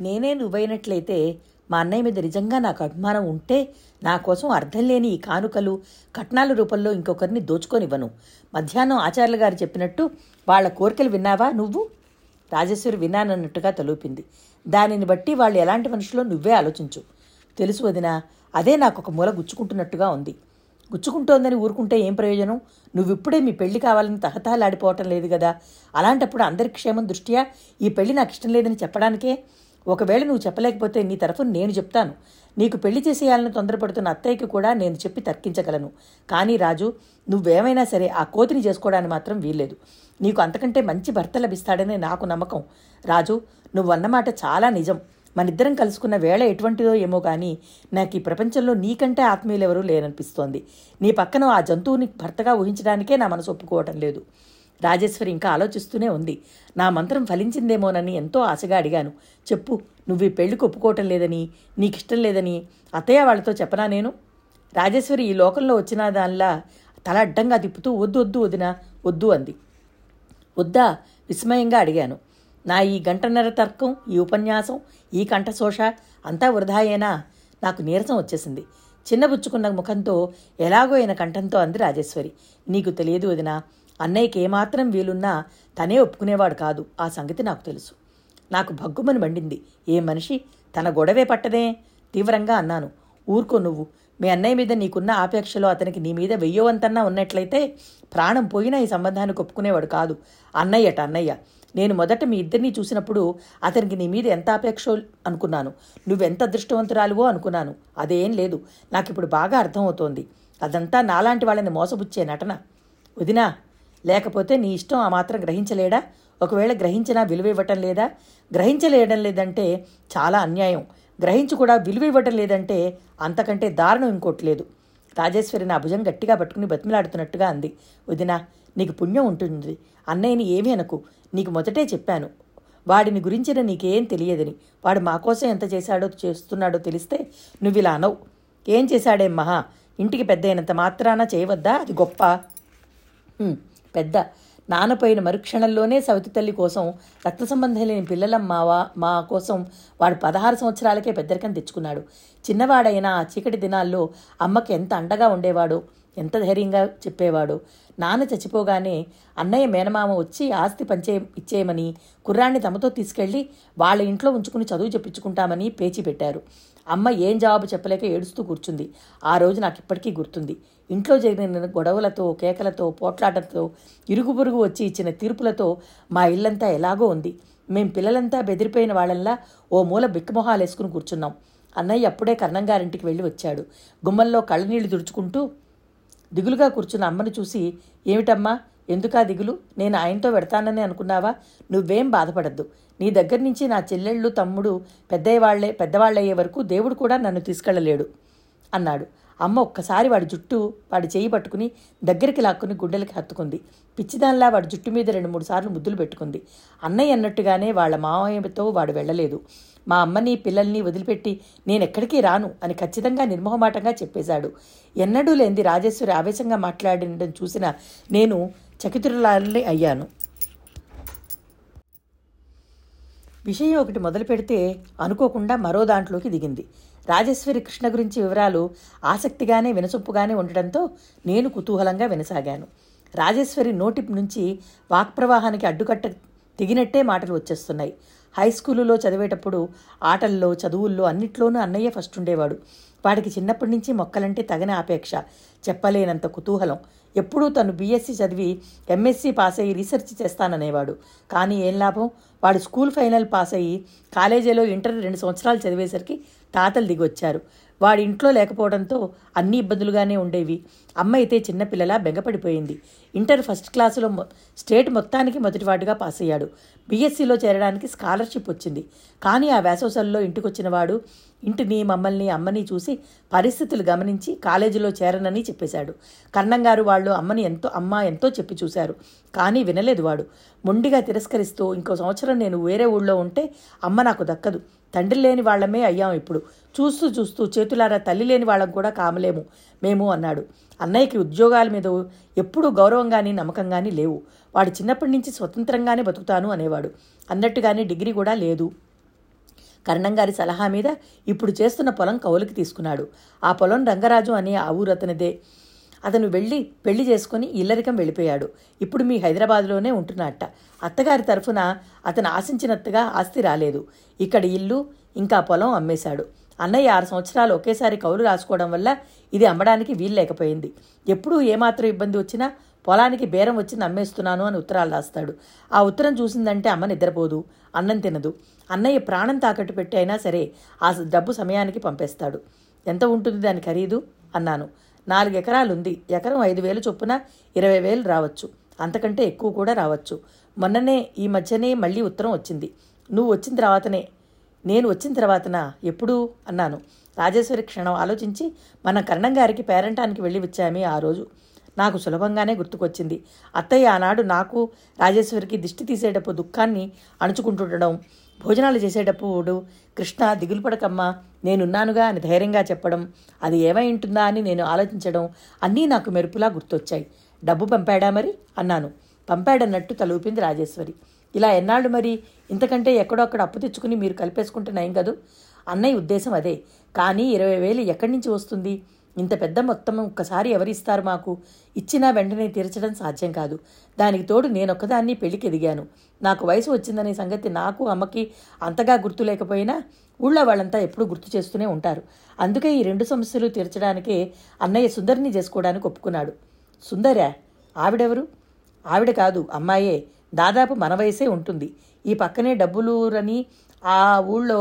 నేనే నువ్వైనట్లయితే మా అన్నయ్య మీద నిజంగా నాకు అభిమానం ఉంటే నా కోసం అర్థం లేని ఈ కానుకలు కట్నాల రూపంలో ఇంకొకరిని దోచుకొనివ్వను. మధ్యాహ్నం ఆచార్యులు గారు చెప్పినట్టు వాళ్ళ కోరికలు విన్నావా నువ్వు? రాజేశ్వరి విన్నానన్నట్టుగా తలూపింది. దానిని బట్టి వాళ్ళు ఎలాంటి మనుషులో నువ్వే ఆలోచించు. తెలుసు వదినా అదే నాకు ఒక మూల గుచ్చుకుంటున్నట్టుగా ఉంది. గుచ్చుకుంటోందని ఊరుకుంటే ఏం ప్రయోజనం? నువ్విప్పుడే మీ పెళ్ళి కావాలని తహతహలాడిపోవటం లేదు కదా. అలాంటప్పుడు అందరి క్షేమం దృష్ట్యా ఈ పెళ్ళి నాకు ఇష్టం లేదని చెప్పడానికే? ఒకవేళ నువ్వు చెప్పలేకపోతే నీ తరఫున నేను చెప్తాను. నీకు పెళ్ళి చేసేయాలని తొందరపడుతున్న అత్తయ్యకి కూడా నేను చెప్పి తర్కించగలను. కానీ రాజు నువ్వేమైనా సరే ఆ కోతిని చేసుకోవడానికి మాత్రం వీల్లేదు. నీకు అంతకంటే మంచి భర్త లభిస్తాడని నాకు నమ్మకం. రాజు నువ్వన్నమాట చాలా నిజం. మనిద్దరం కలుసుకున్న వేళ ఎటువంటిదో ఏమో కానీ నాకు ఈ ప్రపంచంలో నీకంటే ఆత్మీయులెవరూ లేరనిపిస్తోంది. నీ పక్కన ఆ జంతువుని భర్తగా ఊహించడానికే నా మనసు ఒప్పుకోవటం లేదు. రాజేశ్వరి ఇంకా ఆలోచిస్తూనే ఉంది. నా మంత్రం ఫలించిందేమోనని ఎంతో ఆశగా అడిగాను. చెప్పు నువ్వు ఈ పెళ్ళికి ఒప్పుకోవటం లేదని నీకిష్టం లేదని అత్తయ్య వాళ్ళతో చెప్పనా నేను? రాజేశ్వరి ఈ లోకంలో వచ్చిన దానిలా తల అడ్డంగా తిప్పుతూ వద్దు వద్దు వదినా వద్దు అంది. వద్దా? విస్మయంగా అడిగాను. నా ఈ గంటన్నర తర్కం ఈ ఉపన్యాసం ఈ కంఠశోష అంతా వృధాయేనా? నాకు నీరసం వచ్చేసింది. చిన్నబుచ్చుకున్న ముఖంతో ఎలాగో అయిన కంఠంతో అంది రాజేశ్వరి. నీకు తెలియదు వదినా అన్నయ్యకి ఏమాత్రం వీలున్నా తనే ఒప్పుకునేవాడు కాదు. ఆ సంగతి నాకు తెలుసు. నాకు భగ్గుమని మండింది. ఏ మనిషి? తన గొడవే పట్టదే? తీవ్రంగా అన్నాను. ఊరుకో నువ్వు. మీ అన్నయ్య మీద నీకున్న ఆపేక్షలో అతనికి నీ మీద వెయ్యవంతన్నా ఉన్నట్లయితే ప్రాణం పోయినా ఈ సంబంధానికి ఒప్పుకునేవాడు కాదు. అన్నయ్యట అన్నయ్య. నేను మొదట మీ ఇద్దరిని చూసినప్పుడు అతనికి నీ మీద ఎంత ఆపేక్ష అనుకున్నాను. నువ్వెంత అదృష్టవంతురాలువో అనుకున్నాను. అదేం లేదు. నాకు ఇప్పుడు బాగా అర్థమవుతోంది అదంతా నాలాంటి వాళ్ళని మోసబుచ్చే నటన. వదినా లేకపోతే నీ ఇష్టం ఆ మాత్రం గ్రహించలేడా? ఒకవేళ గ్రహించినా విలువ ఇవ్వటం లేదా? గ్రహించలేయడం లేదంటే చాలా అన్యాయం. గ్రహించి కూడా విలువ ఇవ్వటం లేదంటే అంతకంటే దారుణం ఇంకోటి లేదు. రాజేశ్వరి నా భుజం గట్టిగా పట్టుకుని బతిమిలాడుతున్నట్టుగా అంది. వదినా నీకు పుణ్యం ఉంటుంది. అన్నయ్యని ఏమీ అనకు. నీకు మొదటే చెప్పాను. వాడిని గురించిన నీకేం తెలియదని. వాడు మా కోసం ఎంత చేశాడో చేస్తున్నాడో తెలిస్తే నువ్వు ఇలా అనవు. ఏం చేశాడే మహా? ఇంటికి పెద్ద అయినంత మాత్రాన చేయవద్దా? అది గొప్ప. పెద్ద. నానపోయిన మరుక్షణంలోనే సవితి తల్లి కోసం రక్త సంబంధం లేని పిల్లల మావా మా కోసం వాడు పదహారు సంవత్సరాలకే పెద్దరికం తెచ్చుకున్నాడు. చిన్నవాడైన ఆ చీకటి దినాల్లో అమ్మకి ఎంత అండగా ఉండేవాడో ఎంత ధైర్యంగా చెప్పేవాడు. నాన్న చచ్చిపోగానే అన్నయ్య మేనమామ వచ్చి ఆస్తి పంచే ఇచ్చేయమని కుర్రాన్ని తమతో తీసుకెళ్ళి వాళ్ళ ఇంట్లో ఉంచుకుని చదువు చెప్పించుకుంటామని పేచి పెట్టారు. అమ్మ ఏం జవాబు చెప్పలేక ఏడుస్తూ కూర్చుంది. ఆ రోజు నాకు ఇప్పటికీ గుర్తుంది. ఇంట్లో జరిగిన గొడవలతో కేకలతో పోట్లాటలతో ఇరుగు పొరుగు వచ్చి ఇచ్చిన తీర్పులతో మా ఇల్లంతా ఎలాగో ఉంది. మేం పిల్లలంతా బెదిరిపోయిన వాళ్ళల్లా ఓ మూల బిక్కమొహాలు వేసుకుని కూర్చున్నాం. అన్నయ్య అప్పుడే కర్ణంగారింటికి వెళ్ళి వచ్చాడు. గుమ్మంలో కళ్ళనీళ్ళు తుడుచుకుంటూ దిగులుగా కూర్చున్న అమ్మని చూసి ఏమిటమ్మా? ఎందుకా దిగులు? నేను ఆయనతో పెడతానని అనుకున్నావా? నువ్వేం బాధపడద్దు. నీ దగ్గర నుంచి నా చెల్లెళ్ళు తమ్ముడు పెద్దవాళ్ళే పెద్దవాళ్ళయ్యే వరకు దేవుడు కూడా నన్ను తీసుకెళ్ళలేడు అన్నాడు. అమ్మ ఒక్కసారి వాడి జుట్టు వాడి చేయి పట్టుకుని దగ్గరికి లాక్కుని గుండెలకి హత్తుకుంది. పిచ్చిదానిలా వాడి జుట్టు మీద రెండు మూడు సార్లు ముద్దులు పెట్టుకుంది. అన్నయ్య అన్నట్టుగానే వాళ్ళ మామయ్యతో వాడు వెళ్ళలేదు. మా అమ్మని పిల్లల్ని వదిలిపెట్టి నేనెక్కడికి రాను అని ఖచ్చితంగా నిర్మోహమాటంగా చెప్పేశాడు. ఎన్నడూ లేనిది రాజేశ్వరి ఆవేశంగా మాట్లాడినడం చూసిన నేను చకితురాలి అయ్యాను. విషయం ఒకటి మొదలు పెడితే అనుకోకుండా మరో దాంట్లోకి దిగింది. రాజేశ్వరి కృష్ణ గురించి వివరాలు ఆసక్తిగానే వినసొప్పుగానే ఉండడంతో నేను కుతూహలంగా వినసాగాను. రాజేశ్వరి నోటి నుంచి వాక్ప్రవాహానికి అడ్డుకట్ట తెగినట్టే మాటలు వచ్చేస్తున్నాయి. హై స్కూలులో చదివేటప్పుడు ఆటల్లో చదువుల్లో అన్నిట్లోనూ అన్నయ్య ఫస్ట్ ఉండేవాడు. వాడికి చిన్నప్పటి నుంచి మొక్కలంటే తగని ఆపేక్ష చెప్పలేనంత కుతూహలం. ఎప్పుడూ తను బీఎస్సీ చదివి ఎంఎస్సీ పాస్ అయ్యి రీసెర్చ్ చేస్తాననేవాడు. కానీ ఏం లాభం? వాడు స్కూల్ ఫైనల్ పాస్ అయ్యి కాలేజీలో ఇంటర్ రెండు సంవత్సరాలు చదివేసరికి తాతలు దిగొచ్చారు. వాడి ఇంట్లో లేకపోవడంతో అన్ని ఇబ్బందులుగానే ఉండేవి. అమ్మ అయితే చిన్నపిల్లలా బెంగపడిపోయింది. ఇంటర్ ఫస్ట్ క్లాసులో స్టేట్ మొత్తానికి మొదటివాడుగా పాస్ అయ్యాడు. బీఎస్సీలో చేరడానికి స్కాలర్షిప్ వచ్చింది. కానీ ఆ వేసవసల్లో ఇంటికొచ్చిన వాడు ఇంటిని మమ్మల్ని అమ్మని చూసి పరిస్థితులు గమనించి కాలేజీలో చేరనని చెప్పేశాడు. కన్నంగారు వాళ్ళు అమ్మని ఎంతో అమ్మ ఎంతో చెప్పి చూశారు. కానీ వినలేదు వాడు. మొండిగా తిరస్కరిస్తూ ఇంకో సంవత్సరం నేను వేరే ఊళ్ళో ఉంటే అమ్మ నాకు దక్కదు. తండ్రి లేని వాళ్ళమే అయ్యాం ఇప్పుడు. చూస్తూ చూస్తూ చేతులారా తల్లి లేని వాళ్ళం కూడా కామలేము. మేము అన్నాడు. అన్నయ్యకి ఉద్యోగాల మీద ఎప్పుడూ గౌరవంగాని నమ్మకంగాని లేవు. వాడు చిన్నప్పటి నుంచి స్వతంత్రంగానే బతుకుతాను అనేవాడు. అన్నట్టుగానే డిగ్రీ కూడా లేదు. కర్ణంగారి సలహా మీద ఇప్పుడు చేస్తున్న పొలం కౌలుకి తీసుకున్నాడు. ఆ పొలం రంగరాజు అనే ఆ ఊరు అతనిదే. అతను వెళ్ళి పెళ్ళి చేసుకుని ఇల్లరికం వెళ్ళిపోయాడు. ఇప్పుడు మీ హైదరాబాద్లోనే ఉంటున్నట్ట అత్తగారి తరఫున అతను ఆశించినట్టుగా ఆస్తి రాలేదు. ఇక్కడ ఇల్లు ఇంకా పొలం అమ్మేశాడు. అన్నయ్య ఆరు సంవత్సరాలు ఒకేసారి కౌలు రాసుకోవడం వల్ల ఇది అమ్మడానికి వీల్లేకపోయింది ఎప్పుడూ ఏమాత్రం ఇబ్బంది వచ్చినా పొలానికి బేరం వచ్చి నమ్మేస్తున్నాను అని ఉత్తరాలు రాస్తాడు. ఆ ఉత్తరం చూసిందంటే అమ్మ నిద్రపోదు అన్నం తినదు. అన్నయ్య ప్రాణం తాకట్టు పెట్టి అయినా సరే ఆ డబ్బు సమయానికి పంపేస్తాడు. ఎంత ఉంటుంది దాని ఖరీదు? అన్నాను. నాలుగు ఎకరాలు ఉంది ఎకరం ఐదు వేలు చొప్పున ఇరవై వేలు రావచ్చు. అంతకంటే ఎక్కువ కూడా రావచ్చు. మొన్ననే ఈ మధ్యనే మళ్ళీ ఉత్తరం వచ్చింది. నువ్వు వచ్చిన తర్వాతనే. నేను వచ్చిన తర్వాతన? ఎప్పుడు? అన్నాను. రాజేశ్వరి క్షణం ఆలోచించి మన కర్ణం గారికి పేరంటానికి వెళ్ళి వచ్చామే ఆ రోజు. నాకు సులభంగానే గుర్తుకొచ్చింది. అత్తయ్య ఆనాడు నాకు రాజేశ్వరికి దిష్టి తీసేటప్పుడు దుఃఖాన్ని అణుచుకుంటుండడం భోజనాలు చేసేటప్పుడు కృష్ణ దిగులు పడకమ్మా నేనున్నానుగా అని ధైర్యంగా చెప్పడం అది ఏమై ఉంటుందా అని నేను ఆలోచించడం అన్నీ నాకు మెరుపులా గుర్తొచ్చాయి. డబ్బు పంపాడా మరి? అన్నాను. పంపాడన్నట్టు తలూపింది రాజేశ్వరి. ఇలా ఎన్నాళ్ళు మరి? ఇంతకంటే ఎక్కడొక్కడ అప్పు తెచ్చుకుని మీరు కలిపేసుకుంటున్నాయి కదూ? అన్నయ్య ఉద్దేశం అదే. కానీ ఇరవై వేలు ఎక్కడి నుంచి వస్తుంది? ఇంత పెద్ద మొత్తం ఒక్కసారి ఎవరిస్తారు మాకు? ఇచ్చినా వెంటనే తీర్చడం సాధ్యం కాదు. దానికి తోడు నేనొక్కదాన్ని పెళ్ళికి ఎదిగాను నాకు వయసు వచ్చిందనే సంగతి నాకు అమ్మకి అంతగా గుర్తు లేకపోయినా ఊళ్ళో వాళ్ళంతా ఎప్పుడూ గుర్తు చేస్తూనే ఉంటారు. అందుకే ఈ రెండు సమస్యలు తీర్చడానికే అన్నయ్య సుందరిని చేసుకోవడానికి ఒప్పుకున్నాడు. సుందరా ఆవిడెవరు? ఆవిడ కాదు అమ్మాయే. దాదాపు మన వయసే ఉంటుంది. ఈ పక్కనే డబ్బులూరని ఆ ఊళ్ళో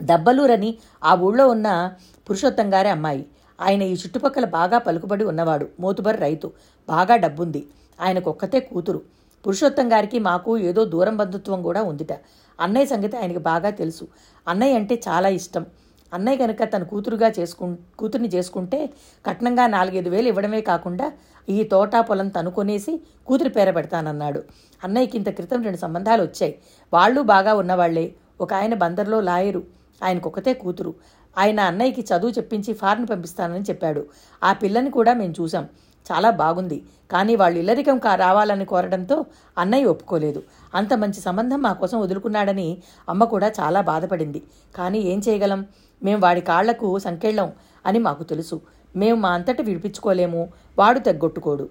దబ్బలూరని ఆ ఊళ్ళో ఉన్న పురుషోత్తం గారే అమ్మాయి. ఆయన ఈ చుట్టుపక్కల బాగా పలుకుబడి ఉన్నవాడు. మోతుబరి రైతు. బాగా డబ్బుంది. ఆయనకు ఒక్కతే కూతురు. పురుషోత్తం గారికి మాకు ఏదో దూరం బంధుత్వం కూడా ఉందిట. అన్నయ్య సంగతి ఆయనకి బాగా తెలుసు. అన్నయ్య అంటే చాలా ఇష్టం. అన్నయ్య కనుక తన కూతురుగా చేసుకు కూతుర్ని చేసుకుంటే కట్నంగా నాలుగైదు వేలు ఇవ్వడమే కాకుండా ఈ తోట పొలం తను కొనేసి కూతురి పేర పెడతానన్నాడు. అన్నయ్యకి ఇంత క్రితం రెండు సంబంధాలు వచ్చాయి. వాళ్ళు బాగా ఉన్నవాళ్ళే. ఒక ఆయన బందర్లో లాయరు. ఆయనకొకతే కూతురు. ఆయన అన్నయ్యకి చదువు చెప్పించి ఫారెన్ పంపిస్తానని చెప్పాడు. ఆ పిల్లని కూడా మేము చూసాం చాలా బాగుంది. కానీ వాళ్ళు ఇల్లరికం కా రావాలని కోరడంతో అన్నయ్య ఒప్పుకోలేదు. అంత మంచి సంబంధం మా కోసం వదులుకున్నాడని అమ్మ కూడా చాలా బాధపడింది. కానీ ఏం చేయగలం? మేము వాడి కాళ్ళకు సంకెళ్ళం అని మాకు తెలుసు. మేము మా అంతటి విడిపించుకోలేము. వాడు తగ్గొట్టుకోడు.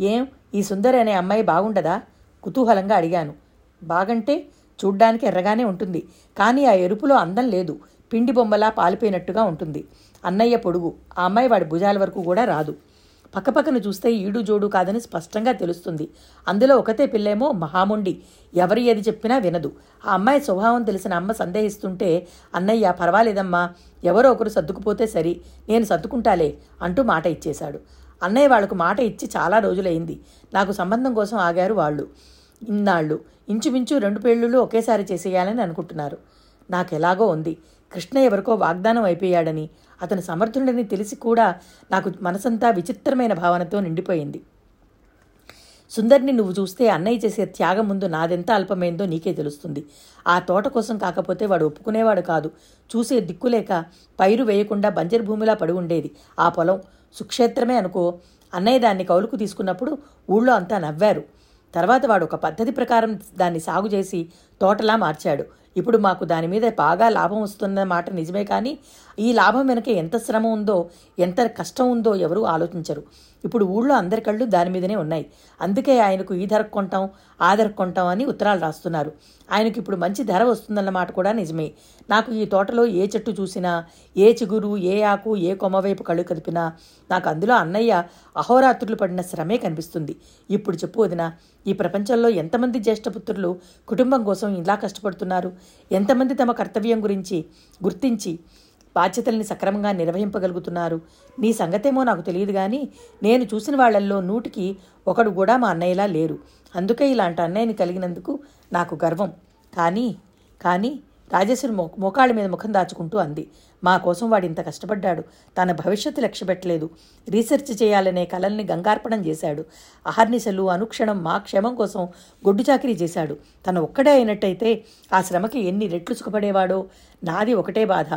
ఏం? ఈ సుందరి అనే అమ్మాయి బాగుండదా? కుతూహలంగా అడిగాను. బాగంటే చూడ్డానికి ఎర్రగానే ఉంటుంది. కానీ ఆ ఎరుపులో అందం లేదు. పిండి బొమ్మలా పాలిపోయినట్టుగా ఉంటుంది. అన్నయ్య పొడుగు ఆ అమ్మాయి వాడి భుజాల వరకు కూడా రాదు. పక్కపక్కన చూస్తే ఈడు జోడు కాదని స్పష్టంగా తెలుస్తుంది. అందులో ఒకతే పిల్లేమో మహాముండి. ఎవరి ఏది చెప్పినా వినదు. ఆ అమ్మాయి స్వభావం తెలిసిన అమ్మ సందేహిస్తుంటే అన్నయ్య పర్వాలేదమ్మా. ఎవరో ఒకరు సర్దుకుపోతే సరి. నేను సర్దుకుంటాలే అంటూ మాట ఇచ్చేశాడు. అన్నయ్య వాళ్ళకు మాట ఇచ్చి చాలా రోజులైంది. నాకు సంబంధం కోసం ఆగారు వాళ్ళు. ఇన్నాళ్ళు. ఇంచుమించు రెండు పెళ్ళిళ్ళు ఒకేసారి చేసేయాలని అనుకుంటున్నారు. నాకెలాగో ఉంది. కృష్ణ ఎవరికో వాగ్దానం అయిపోయాడని అతను సమర్థుడని తెలిసి కూడా నాకు మనసంతా విచిత్రమైన భావనతో నిండిపోయింది. సుందర్ని నువ్వు చూస్తే అన్నయ్య చేసే త్యాగం ముందు నాదెంత అల్పమైందో నీకే తెలుస్తుంది. ఆ తోట కోసం కాకపోతే వాడు ఒప్పుకునేవాడు కాదు. చూసే దిక్కులేక పైరు వేయకుండా బంజరు భూమిలా పడి ఉండేది. ఆ పొలం సుక్షేత్రమే అనుకో. అన్నయ్య దాన్ని కౌలుకు తీసుకున్నప్పుడు ఊళ్ళో అంతా నవ్వారు. తర్వాత వాడు ఒక పద్ధతి ప్రకారం దాన్ని సాగు చేసి తోటలా మార్చాడు. ఇప్పుడు మాకు దాని మీద బాగా లాభం వస్తున్న మాట నిజమే కానీ ఈ లాభం వెనక ఎంత శ్రమ ఉందో ఎంత కష్టం ఉందో ఎవరూ ఆలోచించరు. ఇప్పుడు ఊళ్ళో అందరి కళ్ళు దాని మీదనే ఉన్నాయి. అందుకే ఆయనకు ఈ ధరకు కొంటాం ఆ ధరకు కొంటాం అని ఉత్తరాలు రాస్తున్నారు. ఆయనకు ఇప్పుడు మంచి ధర వస్తుందన్నమాట కూడా నిజమే. నాకు ఈ తోటలో ఏ చెట్టు చూసినా ఏ చిగురు ఏ ఆకు ఏ కొమ్మ వైపు కళ్ళు కదిపినా నాకు అందులో అన్నయ్య అహోరాత్రులు పడిన శ్రమే కనిపిస్తుంది. ఇప్పుడు చెప్పు వదిన ఈ ప్రపంచంలో ఎంతమంది జ్యేష్ఠపుత్రులు కుటుంబం కోసం ఇలా కష్టపడుతున్నారు? ఎంతమంది తమ కర్తవ్యం గురించి గుర్తించి బాధ్యతల్ని సక్రమంగా నిర్వహింపగలుగుతున్నారు. నీ సంగతేమో నాకు తెలియదు కానీ నేను చూసిన వాళ్ళల్లో నూటికి ఒకడు కూడా మా అన్నయ్యలా లేరు. అందుకే ఇలాంటి అన్నయ్యని కలిగినందుకు నాకు గర్వం. కానీ కానీ రాజేశ్వరి మొ మోకాళ్ళ మీద ముఖం దాచుకుంటూ అంది. మా కోసం వాడు ఇంత కష్టపడ్డాడు. తన భవిష్యత్తు లక్ష్య పెట్టలేదు రీసెర్చ్ చేయాలనే కలల్ని గంగార్పణం చేశాడు. అహర్నిశలు అనుక్షణం మా క్షేమం కోసం గొడ్డు చాకరీ చేశాడు. తన ఒక్కడే అయినట్టయితే ఆ శ్రమకి ఎన్ని రెట్లు సుఖపడేవాడో నాది ఒకటే బాధ.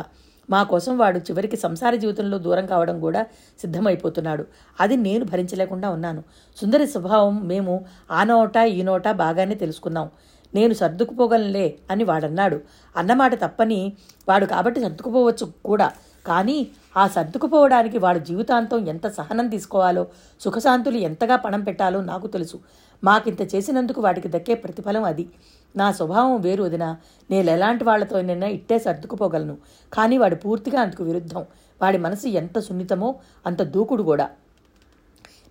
మా కోసం వాడు చివరికి సంసార జీవితంలో దూరం కావడం కూడా సిద్ధమైపోతున్నాడు. అది నేను భరించలేకుండా ఉన్నాను. సుందరి స్వభావం మేము ఆ నోట ఈ నోట బాగానే తెలుసుకున్నాం. నేను సర్దుకుపోగలనులే అని వాడన్నాడు. అన్నమాట తప్పని వాడు కాబట్టి సర్దుకుపోవచ్చు కూడా. కానీ ఆ సర్దుకుపోవడానికి వాడు జీవితాంతం ఎంత సహనం తీసుకోవాలో సుఖశాంతులు ఎంతగా పణం పెట్టాలో నాకు తెలుసు. మాకింత చేసినందుకు వాడికి దక్కే ప్రతిఫలం అది. నా స్వభావం వేరు వదిన. నేను ఎలాంటి వాళ్ళతో నిన్న ఇట్టే సర్దుకుపోగలను. కానీ వాడు పూర్తిగా అందుకు విరుద్ధం. వాడి మనసు ఎంత సున్నితమో అంత దూకుడు కూడా.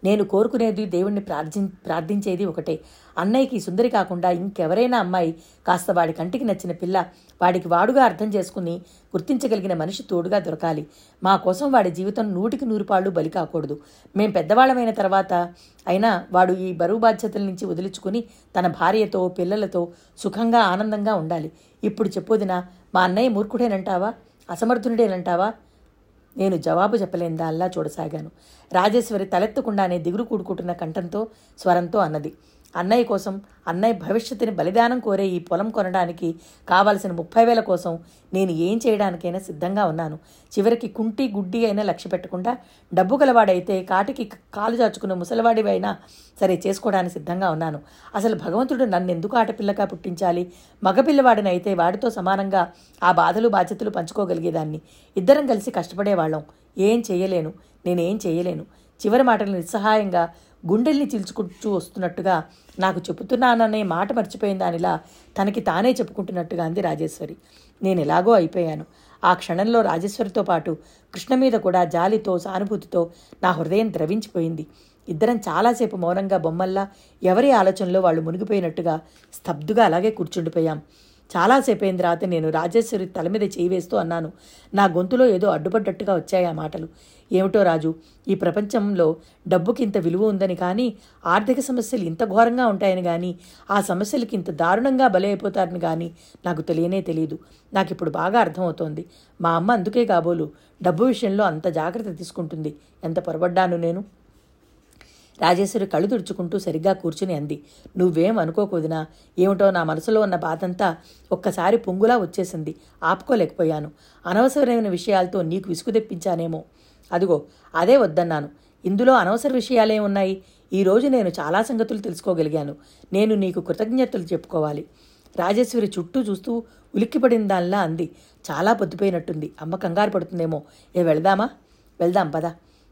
నేను కోరుకునేది దేవుణ్ణి ప్రార్థి ప్రార్థించేది ఒకటే. అన్నయ్యకి సుందరి కాకుండా ఇంకెవరైనా అమ్మాయి కాస్త వాడి కంటికి నచ్చిన పిల్ల వాడికి వాడుగా అర్థం చేసుకుని గుర్తించగలిగిన మనిషి తోడుగా దొరకాలి. మా కోసం వాడి జీవితం నూటికి నూరు పాళ్ళు బలి కాకూడదు. మేం పెద్దవాళ్ళమైన తర్వాత అయినా వాడు ఈ బరువు బాధ్యతల నుంచి వదిలించుకుని తన భార్యతో పిల్లలతో సుఖంగా ఆనందంగా ఉండాలి. ఇప్పుడు చెప్పొదినా మా అన్నయ్య మూర్ఖుడేనంటావా? అసమర్థుడేనంటావా నేను జవాబు చెప్పలేని దాల్లా చూడసాగాను. రాజేశ్వరి తలెత్తకుండానే దిగురు కూడుకుంటున్న కంఠంతో స్వరంతో అన్నది. అన్నయ్య కోసం అన్నయ్య భవిష్యత్తుని బలిదానం కోరే ఈ పొలం కొనడానికి కావలసిన ముప్పై వేల కోసం నేను ఏం చేయడానికైనా సిద్ధంగా ఉన్నాను. చివరికి కుంటి గుడ్డి అయినా లక్ష్య పెట్టకుండా డబ్బు గలవాడైతే కాటికి కాలు చాచుకున్న ముసలివాడివైనా సరే చేసుకోవడానికి సిద్ధంగా ఉన్నాను. అసలు భగవంతుడు నన్ను ఎందుకు ఆటపిల్లగా పుట్టించాలి? మగపిల్లవాడినైతే వాడితో సమానంగా ఆ బాధలు బాధ్యతలు పంచుకోగలిగేదాన్ని. ఇద్దరం కలిసి కష్టపడేవాళ్ళం. ఏం చేయలేను. నేనేం చేయలేను. చివరి మాటలు నిస్సహాయంగా గుండెల్ని చీల్చుకుంటూ వస్తున్నట్టుగా నాకు చెబుతున్నాననే మాట మర్చిపోయిన దానిలా తనకి తానే చెప్పుకుంటున్నట్టుగా అంది రాజేశ్వరి. నేను ఎలాగో అయిపోయాను. ఆ క్షణంలో రాజేశ్వరితో పాటు కృష్ణ మీద కూడా జాలితో సానుభూతితో నా హృదయం ద్రవించిపోయింది. ఇద్దరం చాలాసేపు మౌనంగా బొమ్మల్లా ఎవరి ఆలోచనలో వాళ్ళు మునిగిపోయినట్టుగా స్తబ్దుగా అలాగే కూర్చుండిపోయాం. చాలాసేపు అయిన తర్వాత నేను రాజేశ్వరి తల మీద చేయి వేస్తూ అన్నాను. నా గొంతులో ఏదో అడ్డుపడ్డట్టుగా వచ్చాయి ఆ మాటలు. ఏమిటో రాజు ఈ ప్రపంచంలో డబ్బుకి ఇంత విలువ ఉందని కానీ ఆర్థిక సమస్యలు ఇంత ఘోరంగా ఉంటాయని కానీ ఆ సమస్యలకి ఇంత దారుణంగా బలైపోతారని కానీ నాకు తెలియనే తెలియదు నాకు ఇప్పుడు బాగా అర్థమవుతోంది. మా అమ్మ అందుకే కాబోలు డబ్బు విషయంలో అంత జాగ్రత్త తీసుకుంటుంది. ఎంత పొరబడ్డాను నేను? రాజేశ్వరి కళ్ళు తుడుచుకుంటూ సరిగ్గా కూర్చుని అంది. నువ్వేం అనుకోకూదినా ఏమిటో నా మనసులో ఉన్న బాధంతా ఒక్కసారి పొంగులా వచ్చేసింది. ఆపుకోలేకపోయాను. అనవసరమైన విషయాలతో నీకు విసుగు తెప్పించానేమో. అదిగో అదే వద్దన్నాను. ఇందులో అనవసర విషయాలే ఉన్నాయి. ఈరోజు నేను చాలా సంగతులు తెలుసుకోగలిగాను. నేను నీకు కృతజ్ఞతలు చెప్పుకోవాలి. రాజేశ్వరి చుట్టూ చూస్తూ ఉలిక్కిపడిన దానిలా అంది. చాలా పొద్దుపోయినట్టుంది. అమ్మ కంగారు పడుతుందేమో. ఏ వెళదామా? వెళ్దాం పద.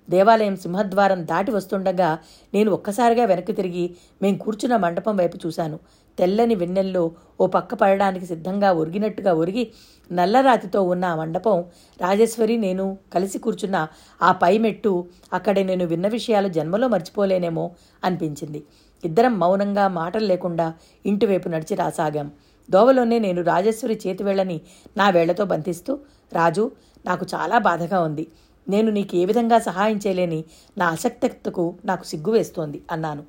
దేవాలయం సింహద్వారం దాటి వస్తుండగా నేను ఒక్కసారిగా వెనక్కి తిరిగి మేం కూర్చున్న మండపం వైపు చూశాను. తెల్లని వెన్నెల్లో ఓ పక్క పడడానికి సిద్ధంగా ఒరిగినట్టుగా ఒరిగి నల్లరాతితో ఉన్న ఆ మండపం రాజేశ్వరి నేను కలిసి కూర్చున్న ఆ పై మెట్టు అక్కడే నేను విన్న విషయాలు జన్మలో మర్చిపోలేనేమో అనిపించింది. ఇద్దరం మౌనంగా మాటలు లేకుండా ఇంటివైపు నడిచి రాసాగాం. దోవలోనే నేను రాజేశ్వరి చేతివేళ్ళని నా వేళ్ళతో బంధిస్తూ రాజు నాకు చాలా బాధగా ఉంది. నేను నీకు ఏ విధంగా సహాయం చేయలేని నా అసక్తకు నాకు సిగ్గు వేస్తోంది అన్నాను.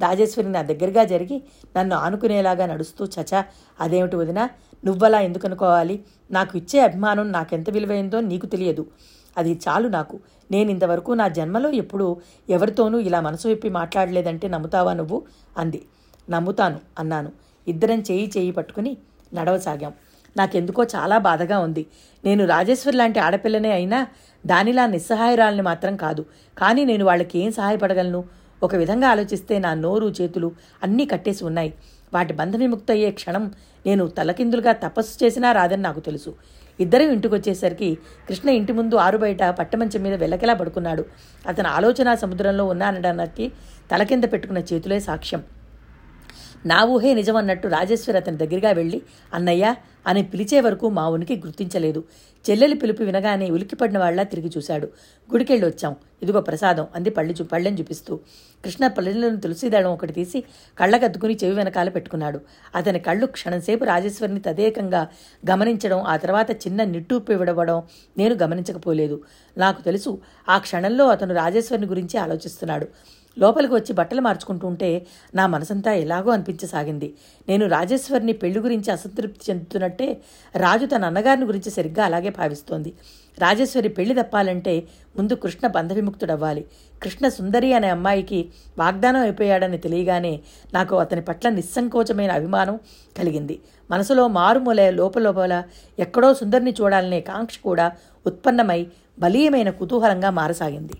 రాజేశ్వరి నా దగ్గరగా జరిగి నన్ను ఆనుకునేలాగా నడుస్తూ చచా అదేమిటి వదినా? నువ్వలా ఎందుకు అనుకోవాలి నాకు ఇచ్చే అభిమానం నాకెంత విలువైందో నీకు తెలియదు. అది చాలు నాకు. నేను ఇంతవరకు నా జన్మలో ఎప్పుడూ ఎవరితోనూ ఇలా మనసు విప్పి మాట్లాడలేదంటే నమ్ముతావా నువ్వు? అంది. నమ్ముతాను అన్నాను. ఇద్దరం చేయి చేయి పట్టుకుని నడవసాగాం. నాకెందుకో చాలా బాధగా ఉంది. నేను రాజేశ్వరి లాంటి ఆడపిల్లనే అయినా దానిలా నిస్సహాయరాలని మాత్రం కాదు. కానీ నేను వాళ్ళకి ఏం సహాయపడగలను? ఒక విధంగా ఆలోచిస్తే నా నోరు చేతులు అన్నీ కట్టేసి ఉన్నాయి. వాటి బంధ విముక్త అయ్యే క్షణం నేను తలకిందులుగా తపస్సు చేసినా రాదని నాకు తెలుసు. ఇద్దరం ఇంటికొచ్చేసరికి కృష్ణ ఇంటి ముందు ఆరు బయట పట్టమంచం మీద వెల్లకిలా పడుకున్నాడు. అతను ఆలోచన సముద్రంలో ఉన్నానడానికి తల కింద పెట్టుకున్న చేతులే సాక్ష్యం. నా ఊహే నిజమన్నట్టు రాజేశ్వరి అతని దగ్గరగా వెళ్ళి అన్నయ్య అని పిలిచే వరకు మా ఉనికి గుర్తించలేదు. చెల్లెలి పిలుపు వినగానే ఉలికిపడిన వాళ్ళ తిరిగి చూశాడు. గుడికెళ్ళి వచ్చాం ఇదిగో ప్రసాదం. అంది పళ్ళి చూ పళ్ళెని చూపిస్తూ. కృష్ణ పల్లెలను తులసిదళం ఒకటి తీసి కళ్ళకద్దుకుని చెవి వెనకాల పెట్టుకున్నాడు. అతని కళ్ళు క్షణంసేపు రాజేశ్వరిని తదేకంగా గమనించడం ఆ తర్వాత చిన్న నిట్టూపు విడవడం నేను గమనించకపోలేదు. నాకు తెలుసు ఆ క్షణంలో అతను రాజేశ్వరిని గురించి ఆలోచిస్తున్నాడు. లోపలికి వచ్చి బట్టలు మార్చుకుంటుంటే నా మనసంతా ఎలాగో అనిపించసాగింది. నేను రాజేశ్వరిని పెళ్ళి గురించి అసంతృప్తి చెందుతున్నట్టే రాజు తన అన్నగారిని గురించి సరిగ్గా అలాగే భావిస్తోంది. రాజేశ్వరి పెళ్ళి తప్పాలంటే ముందు కృష్ణ బంధవిముక్తుడవ్వాలి. కృష్ణ సుందరి అనే అమ్మాయికి వాగ్దానం అయిపోయాడని తెలియగానే నాకు అతని పట్ల నిస్సంకోచమైన అభిమానం కలిగింది. మనసులో మారుమూల లోపలోపల ఎక్కడో సుందరిని చూడాలనే కాంక్ష కూడా ఉత్పన్నమై బలీయమైన కుతూహలంగా మారసాగింది.